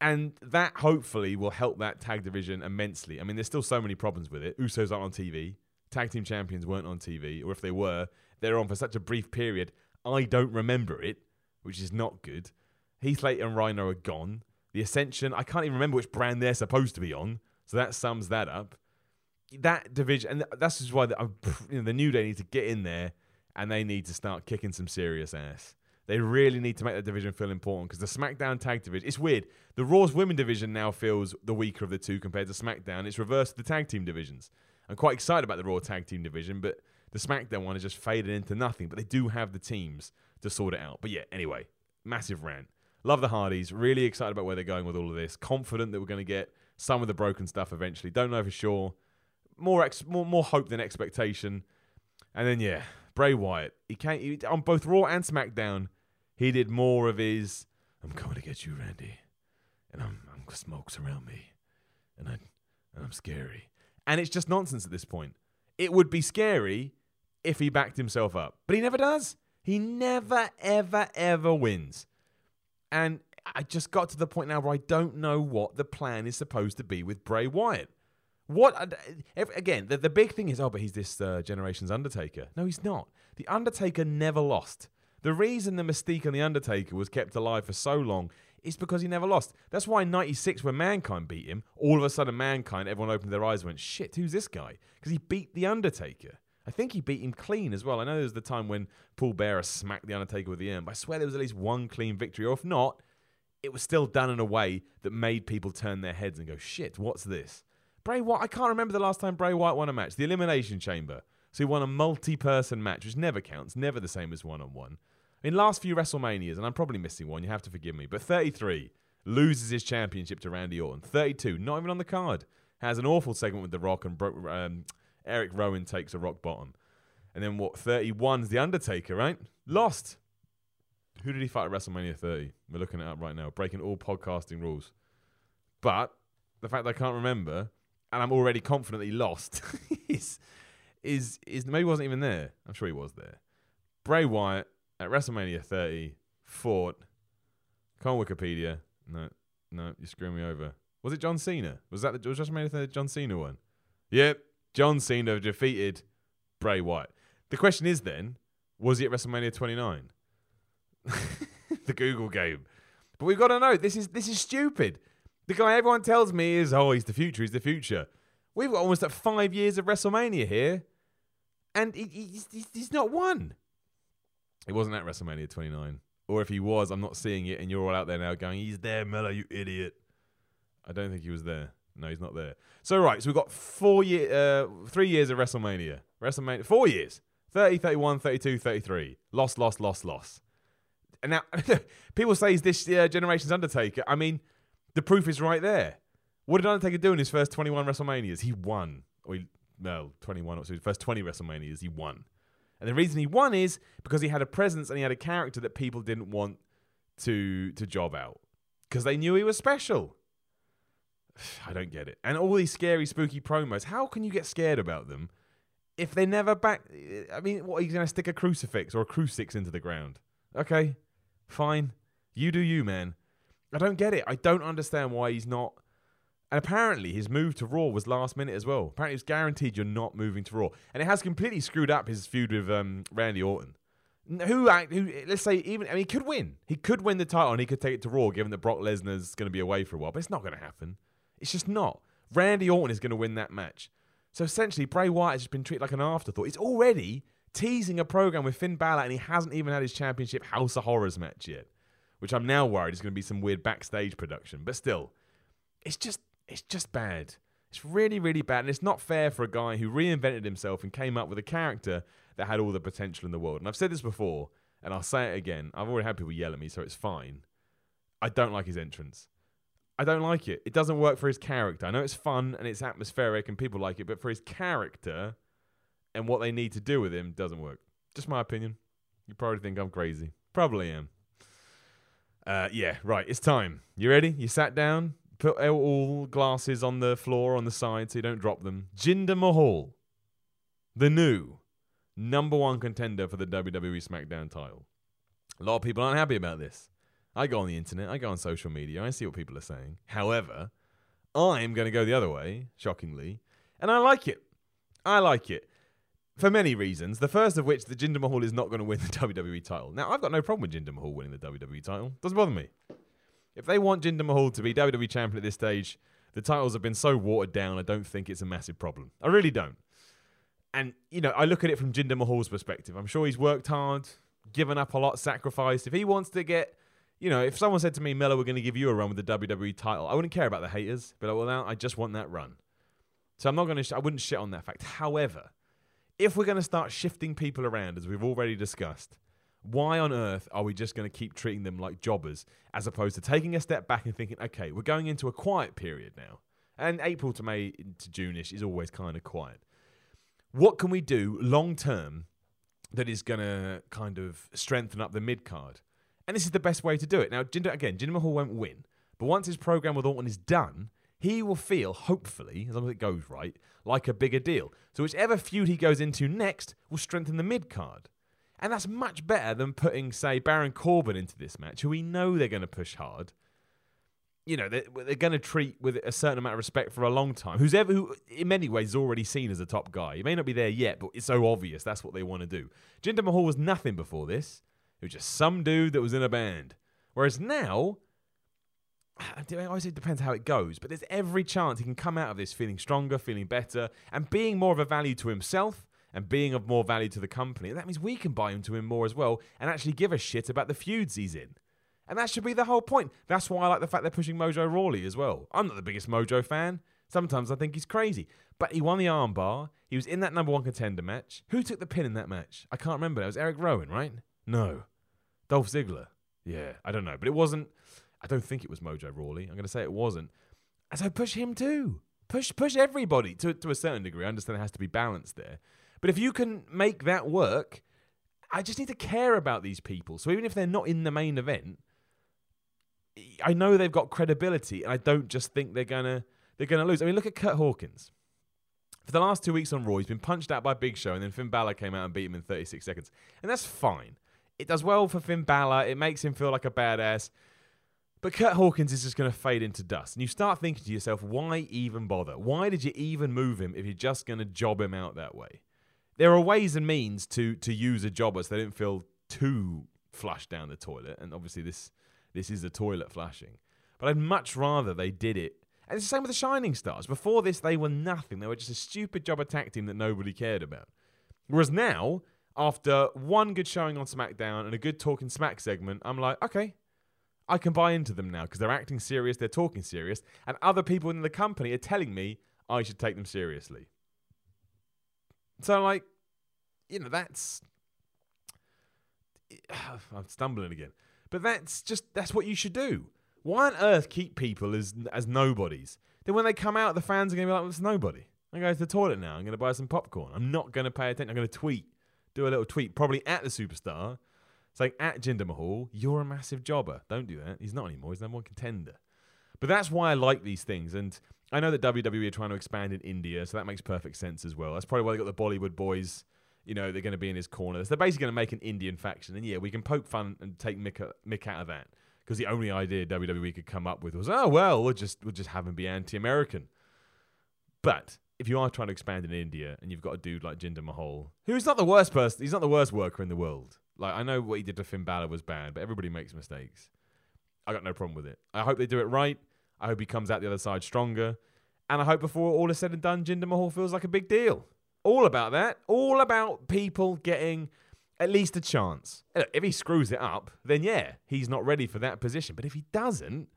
S1: And that hopefully will help that tag division immensely. I mean, there's still so many problems with it. Usos aren't on TV. Tag team champions weren't on TV. Or if they were, they're on for such a brief period. I don't remember it, which is not good. Heath Slater and Rhino are gone. The Ascension, I can't even remember which brand they're supposed to be on. So that sums that up. That division, and that's just why the, uh, you know, the New Day need to get in there and they need to start kicking some serious ass. They really need to make that division feel important because the SmackDown tag division, it's weird. The Raw's women division now feels the weaker of the two compared to SmackDown. It's reversed the tag team divisions. I'm quite excited about the Raw tag team division, but the SmackDown one has just faded into nothing. But they do have the teams to sort it out. But yeah, anyway, massive rant. Love the Hardys. Really excited about where they're going with all of this. Confident that we're going to get some of the broken stuff eventually. Don't know for sure. More ex- more more hope than expectation. And then yeah, Bray Wyatt. He came he, on both Raw and SmackDown. He did more of his. I'm coming to get you, Randy, and I'm, I'm smokes around me, and I and I'm scary. And it's just nonsense at this point. It would be scary if he backed himself up, but he never does. He never, ever, ever wins. And I just got to the point now where I don't know what the plan is supposed to be with Bray Wyatt. What uh, again? The, the big thing is, oh, but he's this uh, generation's Undertaker. No, he's not. The Undertaker never lost. The reason the mystique on the Undertaker was kept alive for so long is because he never lost. That's why in '96, when Mankind beat him, all of a sudden Mankind, everyone opened their eyes and went, "Shit, who's this guy?" Because he beat the Undertaker. I think he beat him clean as well. I know there was the time when Paul Bearer smacked the Undertaker with the arm, but I swear there was at least one clean victory. Or if not, it was still done in a way that made people turn their heads and go, "Shit, what's this?" Bray Wyatt, I can't remember the last time Bray Wyatt won a match. The Elimination Chamber. So he won a multi person match, which never counts, never the same as one on one. In last few WrestleManias, and I'm probably missing one, you have to forgive me, but 33 loses his championship to Randy Orton. 32, not even on the card, has an awful segment with The Rock, and um, Eric Rowan takes a rock bottom. And then what? 31's The Undertaker, right? Lost. Who did he fight at WrestleMania 30? We're looking it up right now, breaking all podcasting rules. But the fact that I can't remember and I'm already confident he lost. is is maybe he wasn't even there. I'm sure he was there. Bray Wyatt at WrestleMania 30 fought. On, Wikipedia. No, no, you're screwing me over. Was it John Cena? Was that the was WrestleMania 30 John Cena one? Yep, John Cena defeated Bray Wyatt. The question is then, was he at WrestleMania 29? the Google game. But we've got to know this is this is stupid. The guy everyone tells me is, oh, he's the future, he's the future. We've got almost at five years of WrestleMania here, and he, he's, he's, not won. It wasn't at WrestleMania 29. Or if he was, I'm not seeing it, and you're all out there now going, he's there, Miller, you idiot. I don't think he was there. No, he's not there. So, right, so we've got four year, uh, three years of WrestleMania. WrestleMania, four years 30, 31, 32, 33. Loss, loss, loss, loss. And now, people say he's this uh, generation's Undertaker. I mean, the proof is right there. What did Undertaker do in his first 21 WrestleManias? He won. Or he, well, 21, so his first 20 WrestleManias, he won. And the reason he won is because he had a presence and he had a character that people didn't want to to job out because they knew he was special. I don't get it. And all these scary, spooky promos. How can you get scared about them if they never back? I mean, what are you going to stick a crucifix or a crucifix into the ground? Okay, fine. You do you, man. I don't get it. I don't understand why he's not. And apparently, his move to Raw was last minute as well. Apparently, it's guaranteed you're not moving to Raw, and it has completely screwed up his feud with um, Randy Orton. Who, who, let's say, even I mean, he could win. He could win the title, and he could take it to Raw, given that Brock Lesnar's going to be away for a while. But it's not going to happen. It's just not. Randy Orton is going to win that match. So essentially, Bray Wyatt has just been treated like an afterthought. He's already teasing a program with Finn Balor, and he hasn't even had his championship House of Horrors match yet, which I'm now worried is going to be some weird backstage production. But still, it's just it's just bad. It's really, really bad, and it's not fair for a guy who reinvented himself and came up with a character that had all the potential in the world. And I've said this before, and I'll say it again. I've already had people yell at me, so it's fine. I don't like his entrance. I don't like it. It doesn't work for his character. I know it's fun and it's atmospheric and people like it, but for his character and what they need to do with him doesn't work. Just my opinion. You probably think I'm crazy. Probably am. Uh, yeah, right. It's time. You ready? You sat down. Put all glasses on the floor on the side so you don't drop them. Jinder Mahal, the new number one contender for the WWE SmackDown title. A lot of people aren't happy about this. I go on the internet, I go on social media, I see what people are saying. However, I'm going to go the other way, shockingly, and I like it. I like it for many reasons. The first of which, the Jinder Mahal is not going to win the WWE title. Now, I've got no problem with Jinder Mahal winning the WWE title. Doesn't bother me. If they want Jinder Mahal to be WWE champion at this stage, the titles have been so watered down. I don't think it's a massive problem. I really don't. And you know, I look at it from Jinder Mahal's perspective. I'm sure he's worked hard, given up a lot, sacrificed. If he wants to get you know, if someone said to me, Miller, we're going to give you a run with the WWE title, I wouldn't care about the haters, but well, I just want that run. So I'm not going to, sh- I wouldn't shit on that fact. However, if we're going to start shifting people around, as we've already discussed, why on earth are we just going to keep treating them like jobbers as opposed to taking a step back and thinking, okay, we're going into a quiet period now? And April to May to Juneish is always kind of quiet. What can we do long term that is going to kind of strengthen up the mid card? And this is the best way to do it. Now, Jinder, again, Jinder Mahal won't win, but once his program with Orton is done, he will feel, hopefully, as long as it goes right, like a bigger deal. So whichever feud he goes into next will strengthen the mid card. And that's much better than putting, say, Baron Corbin into this match, who we know they're going to push hard. You know, they're, they're going to treat with a certain amount of respect for a long time. Who's ever, who in many ways is already seen as a top guy. He may not be there yet, but it's so obvious that's what they want to do. Jinder Mahal was nothing before this. It was just some dude that was in a band. Whereas now, I always it depends how it goes, but there's every chance he can come out of this feeling stronger, feeling better, and being more of a value to himself and being of more value to the company. That means we can buy into him more as well and actually give a shit about the feuds he's in. And that should be the whole point. That's why I like the fact they're pushing Mojo Rawley as well. I'm not the biggest Mojo fan. Sometimes I think he's crazy. But he won the armbar. He was in that number one contender match. Who took the pin in that match? I can't remember. It was Eric Rowan, right? No. Dolph Ziggler. Yeah, I don't know. But it wasn't. I don't think it was Mojo Rawley. I'm going to say it wasn't. And so push him too. Push push everybody to, to a certain degree. I understand it has to be balanced there. But if you can make that work, I just need to care about these people. So even if they're not in the main event, I know they've got credibility, and I don't just think they're gonna they're gonna lose. I mean, look at Curt Hawkins. For the last two weeks on Raw, he's been punched out by Big Show, and then Finn Balor came out and beat him in 36 seconds. And that's fine. It does well for Finn Balor. It makes him feel like a badass. But Curt Hawkins is just going to fade into dust. And you start thinking to yourself, why even bother? Why did you even move him if you're just going to job him out that way? There are ways and means to to use a jobber so they don't feel too flushed down the toilet. And obviously, this this is a toilet flushing. But I'd much rather they did it. And it's the same with the Shining Stars. Before this, they were nothing. They were just a stupid job attack team that nobody cared about. Whereas now, after one good showing on SmackDown and a good Talking Smack segment, I'm like, okay, I can buy into them now because they're acting serious, they're talking serious, and other people in the company are telling me I should take them seriously. So, like, you know, that's. I'm stumbling again. But that's just, that's what you should do. Why on earth keep people as as nobodies? Then when they come out, the fans are going to be like, well, it's nobody. I'm going to the toilet now. I'm going to buy some popcorn. I'm not going to pay attention. I'm going to tweet, do a little tweet, probably at the superstar, saying at Jinder Mahal, you're a massive jobber. Don't do that. He's not anymore. He's number one contender. But that's why I like these things. And I know that WWE are trying to expand in India, so that makes perfect sense as well. That's probably why they got the Bollywood boys. You know, they're going to be in his corner. So they're basically going to make an Indian faction. And yeah, we can poke fun and take Mick, uh, Mick out of that. Because the only idea WWE could come up with was, oh, well, we'll just, we'll just have him be anti American. But if you are trying to expand in India and you've got a dude like Jinder Mahal, who's not the worst person, he's not the worst worker in the world. Like I know what he did to Finn Balor was bad, but everybody makes mistakes. I got no problem with it. I hope they do it right. I hope he comes out the other side stronger, and I hope before all is said and done, Jinder Mahal feels like a big deal. All about that. All about people getting at least a chance. Eh, if he screws it up, then yeah, he's not ready for that position. But if he doesn't,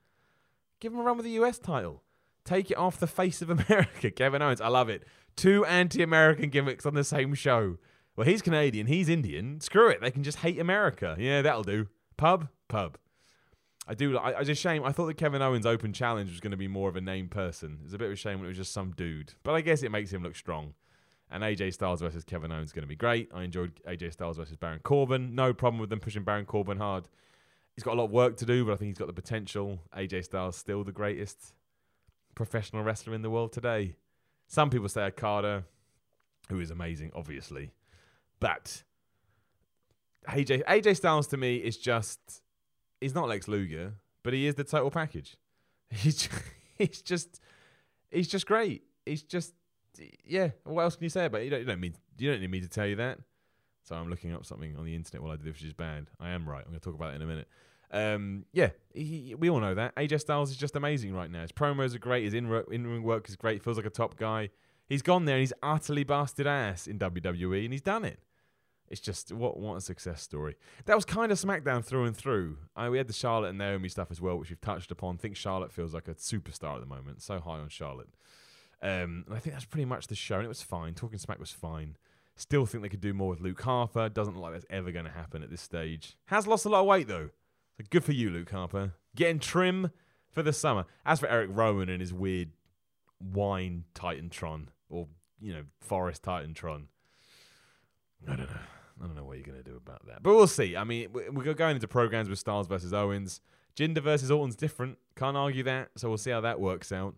S1: give him a run with the US title. Take it off the face of America. Kevin Owens, I love it. Two anti American gimmicks on the same show. Well, he's Canadian, he's Indian. Screw it. They can just hate America. Yeah, that'll do. Pub, pub. I do. I, I just shame. I thought that Kevin Owens' open challenge was going to be more of a named person. It's a bit of a shame when it was just some dude. But I guess it makes him look strong. And AJ Styles versus Kevin Owens is going to be great. I enjoyed AJ Styles versus Baron Corbin. No problem with them pushing Baron Corbin hard. He's got a lot of work to do, but I think he's got the potential. AJ Styles still the greatest professional wrestler in the world today. Some people say Okada, who is amazing, obviously. But AJ AJ Styles to me is just he's not Lex Luger, but he is the total package. He's just, he's just he's just great. He's just yeah. What else can you say about it? You don't, you don't mean you don't need me to tell you that. So I'm looking up something on the internet while I do this, which is bad. I am right. I'm going to talk about it in a minute. Um, yeah, he, we all know that AJ Styles is just amazing right now. His promos are great. His in ring work is great. Feels like a top guy. He's gone there and he's utterly busted ass in WWE, and he's done it. It's just what what a success story. That was kind of SmackDown through and through. I, we had the Charlotte and Naomi stuff as well, which we've touched upon. I think Charlotte feels like a superstar at the moment. So high on Charlotte. Um, and I think that's pretty much the show. And it was fine. Talking Smack was fine. Still think they could do more with Luke Harper. Doesn't look like that's ever going to happen at this stage. Has lost a lot of weight though. So good for you, Luke Harper. Getting trim for the summer. As for Eric Rowan and his weird wine Titantron or you know Forest Titantron, I don't know. I don't know what you're going to do about that. But we'll see. I mean, we're going into programs with Styles versus Owens. Jinder versus Orton's different. Can't argue that. So we'll see how that works out.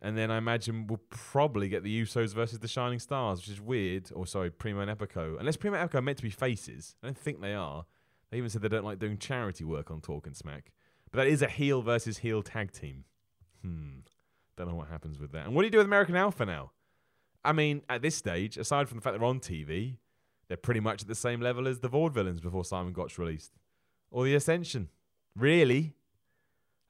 S1: And then I imagine we'll probably get the Usos versus the Shining Stars, which is weird. Or sorry, Primo and Epico. Unless Primo and Epico are meant to be faces. I don't think they are. They even said they don't like doing charity work on Talking Smack. But that is a heel versus heel tag team. Hmm. Don't know what happens with that. And what do you do with American Alpha now? I mean, at this stage, aside from the fact they're on TV, they're pretty much at the same level as the Vaudevillains before Simon Gotch released. Or the Ascension. Really?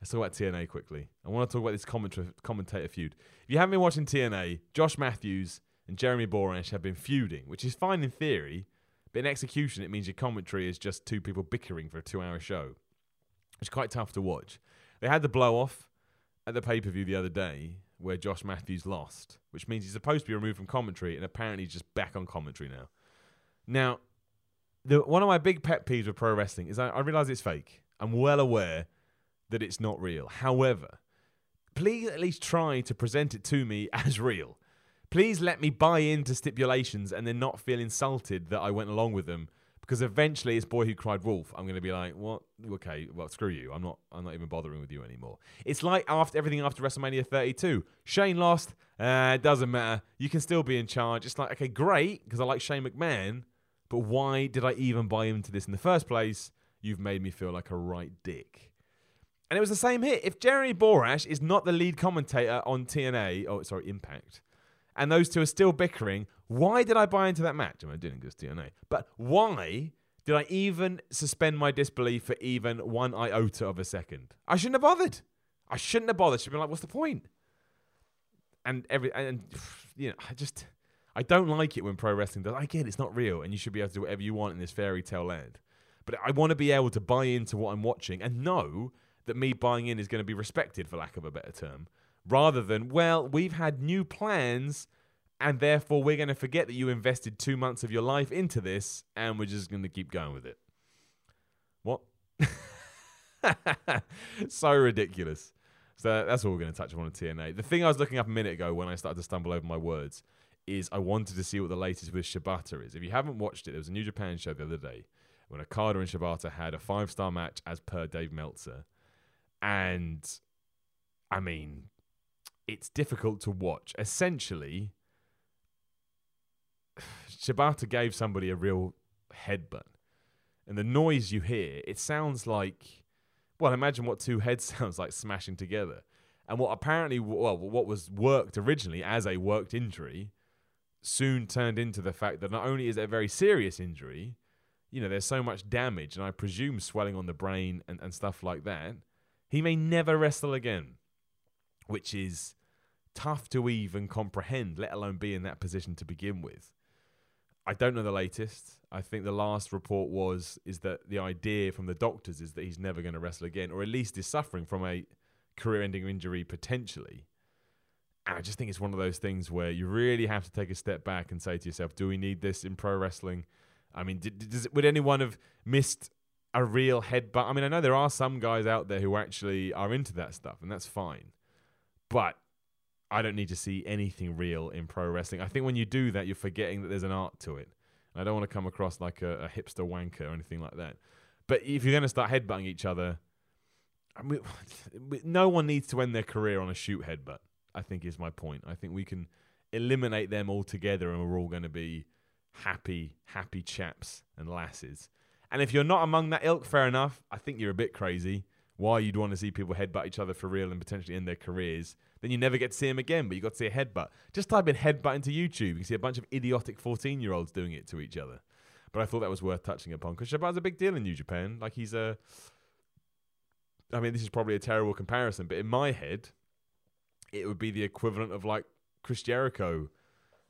S1: Let's talk about TNA quickly. I want to talk about this commentator, commentator feud. If you haven't been watching TNA, Josh Matthews and Jeremy Borash have been feuding, which is fine in theory, but in execution, it means your commentary is just two people bickering for a two hour show, which is quite tough to watch. They had the blow off at the pay per view the other day where Josh Matthews lost, which means he's supposed to be removed from commentary and apparently he's just back on commentary now. Now, the, one of my big pet peeves with pro wrestling is I, I realize it's fake. I'm well aware that it's not real. However, please at least try to present it to me as real. Please let me buy into stipulations and then not feel insulted that I went along with them because eventually it's boy who cried wolf. I'm going to be like, what? Okay, well, screw you. I'm not. I'm not even bothering with you anymore. It's like after everything after WrestleMania 32. Shane lost. Uh, it doesn't matter. You can still be in charge. It's like, okay, great, because I like Shane McMahon, but why did I even buy into this in the first place? You've made me feel like a right dick. And it was the same here. If Jeremy Borash is not the lead commentator on TNA, oh sorry, Impact, and those two are still bickering, why did I buy into that match? I, mean, I didn't because TNA, but why did I even suspend my disbelief for even one iota of a second? I shouldn't have bothered. I shouldn't have bothered. Should be like, what's the point? And every and you know, I just I don't like it when pro wrestling does. I get it, it's not real, and you should be able to do whatever you want in this fairy tale land. But I want to be able to buy into what I'm watching and know that me buying in is going to be respected, for lack of a better term, rather than well, we've had new plans and therefore we're going to forget that you invested two months of your life into this and we're just going to keep going with it. What? so ridiculous. So that's what we're going to touch on on TNA. The thing I was looking up a minute ago when I started to stumble over my words is I wanted to see what the latest with Shibata is. If you haven't watched it, there was a New Japan show the other day when Okada and Shibata had a five star match as per Dave Meltzer. And I mean, it's difficult to watch. Essentially, Shibata gave somebody a real headbutt. And the noise you hear, it sounds like, well, imagine what two heads sounds like smashing together. And what apparently, well, what was worked originally as a worked injury soon turned into the fact that not only is it a very serious injury, you know, there's so much damage, and I presume swelling on the brain and, and stuff like that, he may never wrestle again, which is tough to even comprehend, let alone be in that position to begin with. I don't know the latest. I think the last report was is that the idea from the doctors is that he's never going to wrestle again, or at least is suffering from a career-ending injury potentially. And I just think it's one of those things where you really have to take a step back and say to yourself, "Do we need this in pro wrestling?" I mean, did, does, would anyone have missed a real headbutt? I mean, I know there are some guys out there who actually are into that stuff, and that's fine. But I don't need to see anything real in pro wrestling. I think when you do that, you're forgetting that there's an art to it. I don't want to come across like a, a hipster wanker or anything like that. But if you're going to start headbutting each other, I mean, no one needs to end their career on a shoot headbutt. I think is my point. I think we can eliminate them altogether, and we're all going to be happy, happy chaps and lasses. And if you're not among that ilk, fair enough. I think you're a bit crazy. Why you'd want to see people headbutt each other for real and potentially end their careers then you never get to see them again, but you got to see a headbutt. Just type in headbutt into YouTube. You can see a bunch of idiotic 14 year olds doing it to each other. But I thought that was worth touching upon because Shibata's a big deal in New Japan. Like he's a. I mean, this is probably a terrible comparison, but in my head, it would be the equivalent of like Chris Jericho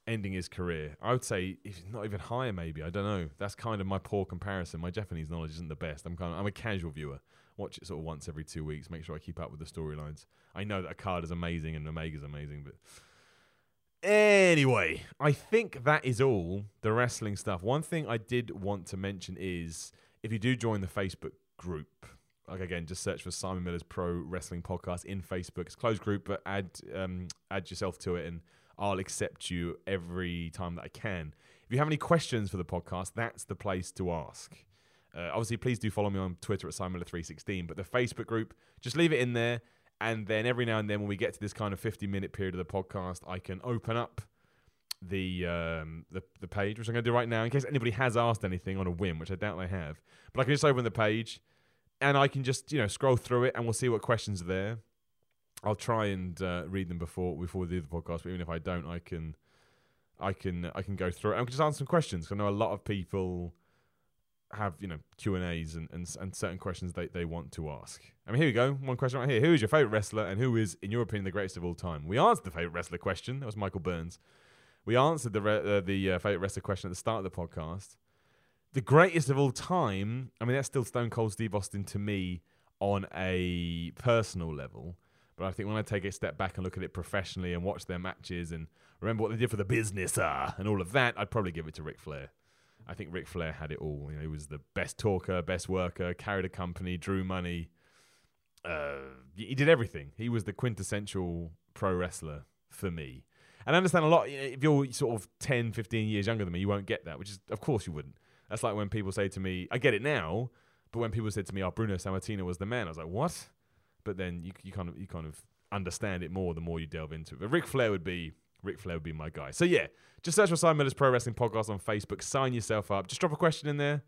S1: ending his career. I would say if not even higher, maybe. I don't know. That's kind of my poor comparison. My Japanese knowledge isn't the best. I'm kind of I'm a casual viewer. Watch it sort of once every two weeks. Make sure I keep up with the storylines. I know that Okada is amazing and Omega's amazing, but anyway, I think that is all the wrestling stuff. One thing I did want to mention is if you do join the Facebook group, like again, just search for Simon Miller's Pro Wrestling Podcast in Facebook. It's closed group, but add um, add yourself to it, and I'll accept you every time that I can. If you have any questions for the podcast, that's the place to ask. Uh, obviously, please do follow me on Twitter at Simon Miller316. But the Facebook group, just leave it in there. And then every now and then, when we get to this kind of 50 minute period of the podcast, I can open up the um, the, the page, which I'm going to do right now, in case anybody has asked anything on a whim, which I doubt they have. But I can just open the page, and I can just you know scroll through it, and we'll see what questions are there. I'll try and uh, read them before before we do the podcast. But even if I don't, I can I can I can go through it. I can just answer some questions. I know a lot of people have you know Q and A's and, and certain questions they, they want to ask. I mean, here we go. One question right here: Who is your favorite wrestler, and who is, in your opinion, the greatest of all time? We answered the favorite wrestler question. That was Michael Burns. We answered the re- uh, the uh, favorite wrestler question at the start of the podcast. The greatest of all time. I mean, that's still Stone Cold Steve Austin to me on a personal level. But I think when I take a step back and look at it professionally and watch their matches and remember what they did for the business uh, and all of that, I'd probably give it to Ric Flair. I think Ric Flair had it all. You know, he was the best talker, best worker, carried a company, drew money. Uh, he did everything. He was the quintessential pro wrestler for me. And I understand a lot. If you're sort of 10, 15 years younger than me, you won't get that, which is, of course, you wouldn't. That's like when people say to me, I get it now, but when people said to me, "Oh, Bruno Sammartino was the man," I was like, "What?" But then you you kind of you kind of understand it more the more you delve into it. But Ric Flair would be Ric Flair would be my guy. So yeah, just search for Simon Miller's Pro Wrestling Podcast on Facebook. Sign yourself up. Just drop a question in there.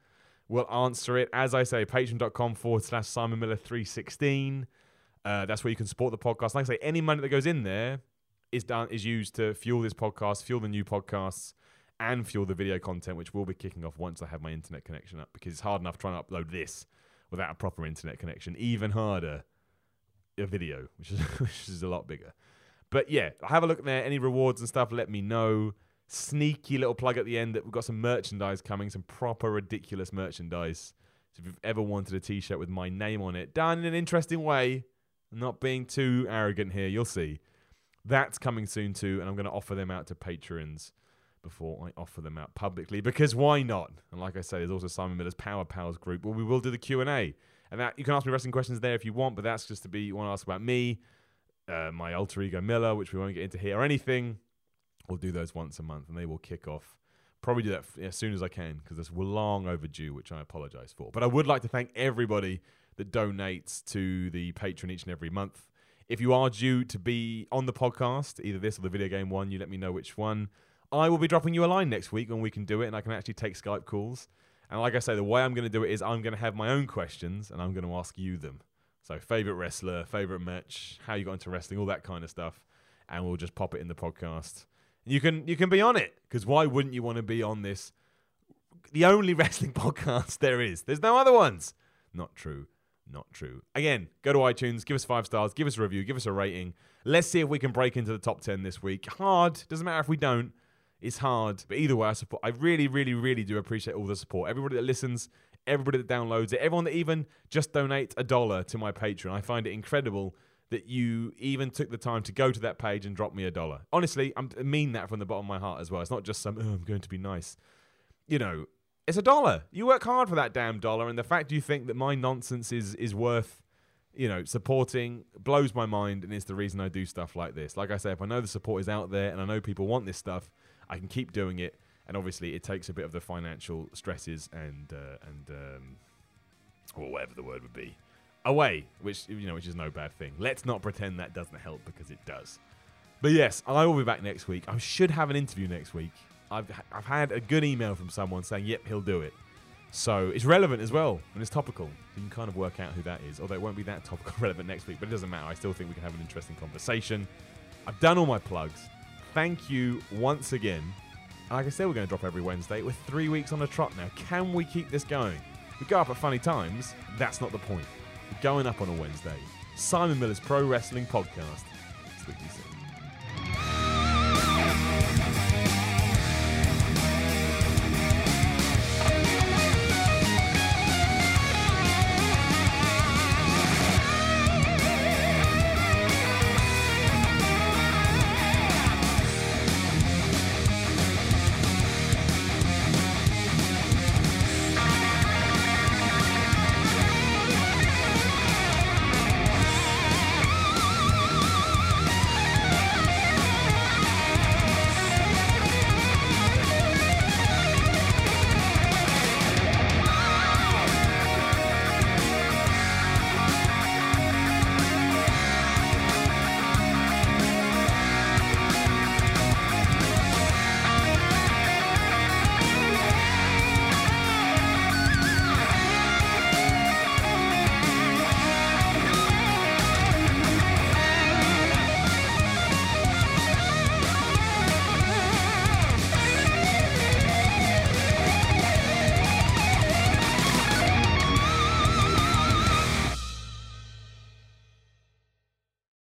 S1: We'll answer it. As I say, patreon.com forward slash Simon Miller 316. Uh, that's where you can support the podcast. Like I say, any money that goes in there is done is used to fuel this podcast, fuel the new podcasts, and fuel the video content, which will be kicking off once I have my internet connection up because it's hard enough trying to upload this without a proper internet connection. Even harder a video, which is which is a lot bigger. But yeah, have a look there. Any rewards and stuff, let me know. Sneaky little plug at the end that we've got some merchandise coming, some proper ridiculous merchandise. So if you've ever wanted a t-shirt with my name on it, done in an interesting way, not being too arrogant here, you'll see. That's coming soon too, and I'm going to offer them out to patrons before I offer them out publicly because why not? And like I say, there's also Simon Miller's Power Pals group where we will do the Q and A, and that you can ask me wrestling questions there if you want, but that's just to be you want to ask about me, uh, my alter ego Miller, which we won't get into here, or anything. We'll do those once a month, and they will kick off. Probably do that f- as soon as I can because it's long overdue, which I apologize for. But I would like to thank everybody that donates to the Patreon each and every month. If you are due to be on the podcast, either this or the video game one, you let me know which one. I will be dropping you a line next week when we can do it, and I can actually take Skype calls. And like I say, the way I'm going to do it is I'm going to have my own questions, and I'm going to ask you them. So, favorite wrestler, favorite match, how you got into wrestling, all that kind of stuff, and we'll just pop it in the podcast. You can you can be on it because why wouldn't you want to be on this? The only wrestling podcast there is. There's no other ones. Not true. Not true. Again, go to iTunes, give us five stars, give us a review, give us a rating. Let's see if we can break into the top 10 this week. Hard. Doesn't matter if we don't. It's hard. But either way, I support. I really, really, really do appreciate all the support. Everybody that listens, everybody that downloads it, everyone that even just donates a dollar to my Patreon. I find it incredible that you even took the time to go to that page and drop me a dollar. Honestly, I mean that from the bottom of my heart as well. It's not just some, oh, I'm going to be nice. You know, it's a dollar. You work hard for that damn dollar, and the fact you think that my nonsense is is worth, you know, supporting blows my mind, and it's the reason I do stuff like this. Like I say, if I know the support is out there and I know people want this stuff, I can keep doing it. And obviously, it takes a bit of the financial stresses and uh, and um, or whatever the word would be away, which you know, which is no bad thing. Let's not pretend that doesn't help because it does. But yes, I will be back next week. I should have an interview next week. I've I've had a good email from someone saying, "Yep, he'll do it." So it's relevant as well, and it's topical. You can kind of work out who that is. Although it won't be that topical relevant next week, but it doesn't matter. I still think we can have an interesting conversation. I've done all my plugs. Thank you once again. Like I said, we're going to drop every Wednesday. We're three weeks on a trot now. Can we keep this going? We go up at funny times. That's not the point. We're going up on a Wednesday. Simon Miller's Pro Wrestling Podcast.